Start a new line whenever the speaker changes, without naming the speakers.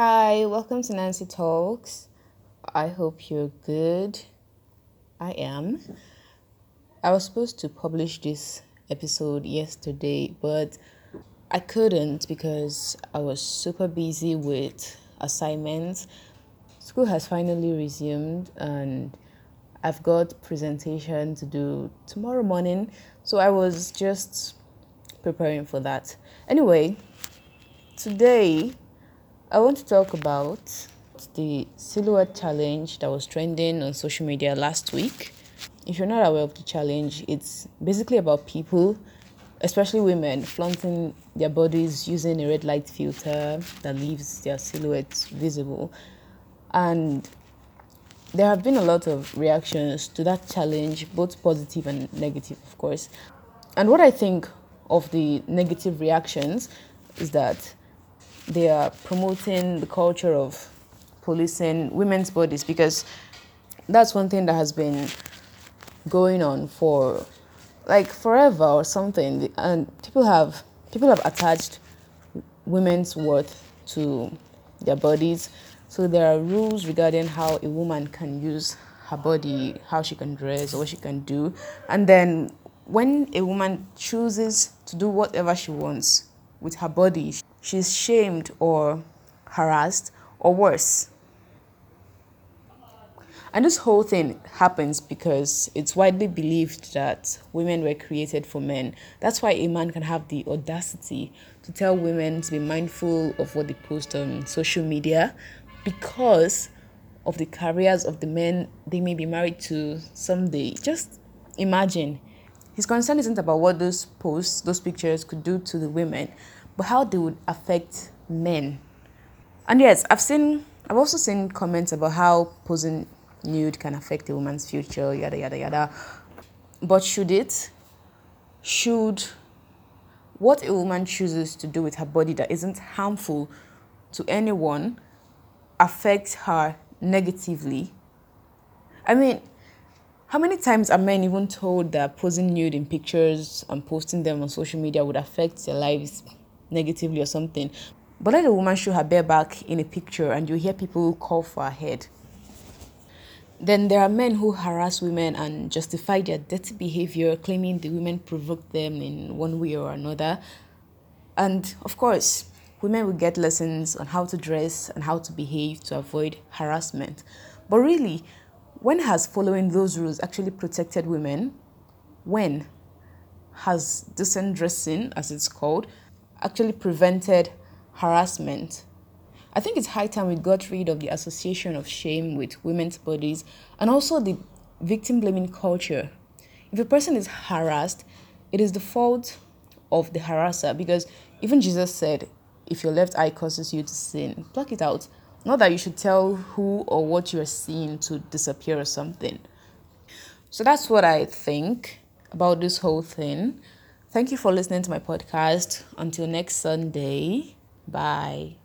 Hi, welcome to Nancy Talks. I hope you're good. I am. I was supposed to publish this episode yesterday, but I couldn't because I was super busy with assignments. School has finally resumed and I've got presentation to do tomorrow morning, so I was just preparing for that. Anyway, today I want to talk about the silhouette challenge that was trending on social media last week. If you're not aware of the challenge, it's basically about people, especially women, flaunting their bodies using a red light filter that leaves their silhouettes visible. And there have been a lot of reactions to that challenge, both positive and negative, of course. And what I think of the negative reactions is that they are promoting the culture of policing women's bodies because that's one thing that has been going on for like forever or something. And people have people have attached women's worth to their bodies. So there are rules regarding how a woman can use her body how she can dress or what she can do. And then when a woman chooses to do whatever she wants with her body she's shamed or harassed or worse. And this whole thing happens because it's widely believed that women were created for men. That's why a man can have the audacity to tell women to be mindful of what they post on social media because of the careers of the men they may be married to someday. Just imagine. His concern isn't about what those posts, those pictures could do to the women, but how they would affect men. And yes, I've seen, I've also seen comments about how posing nude can affect a woman's future, yada, yada, yada. But should it? Should what a woman chooses to do with her body that isn't harmful to anyone affect her negatively? I mean, how many times are men even told that posing nude in pictures and posting them on social media would affect their lives negatively or something. But let a woman show her bare back in a picture and you hear people call for her head. Then there are men who harass women and justify their dirty behavior, claiming the women provoked them in one way or another. And of course, women will get lessons on how to dress and how to behave to avoid harassment. But really, when has following those rules actually protected women? When has decent dressing, as it's called, actually prevented harassment. I think it's high time we got rid of the association of shame with women's bodies and also the victim blaming culture. If a person is harassed, it is the fault of the harasser because even Jesus said, if your left eye causes you to sin, pluck it out. Not that you should tell who or what you're seeing to disappear or something. So that's what I think about this whole thing. Thank you for listening to my podcast. Until next Sunday, bye.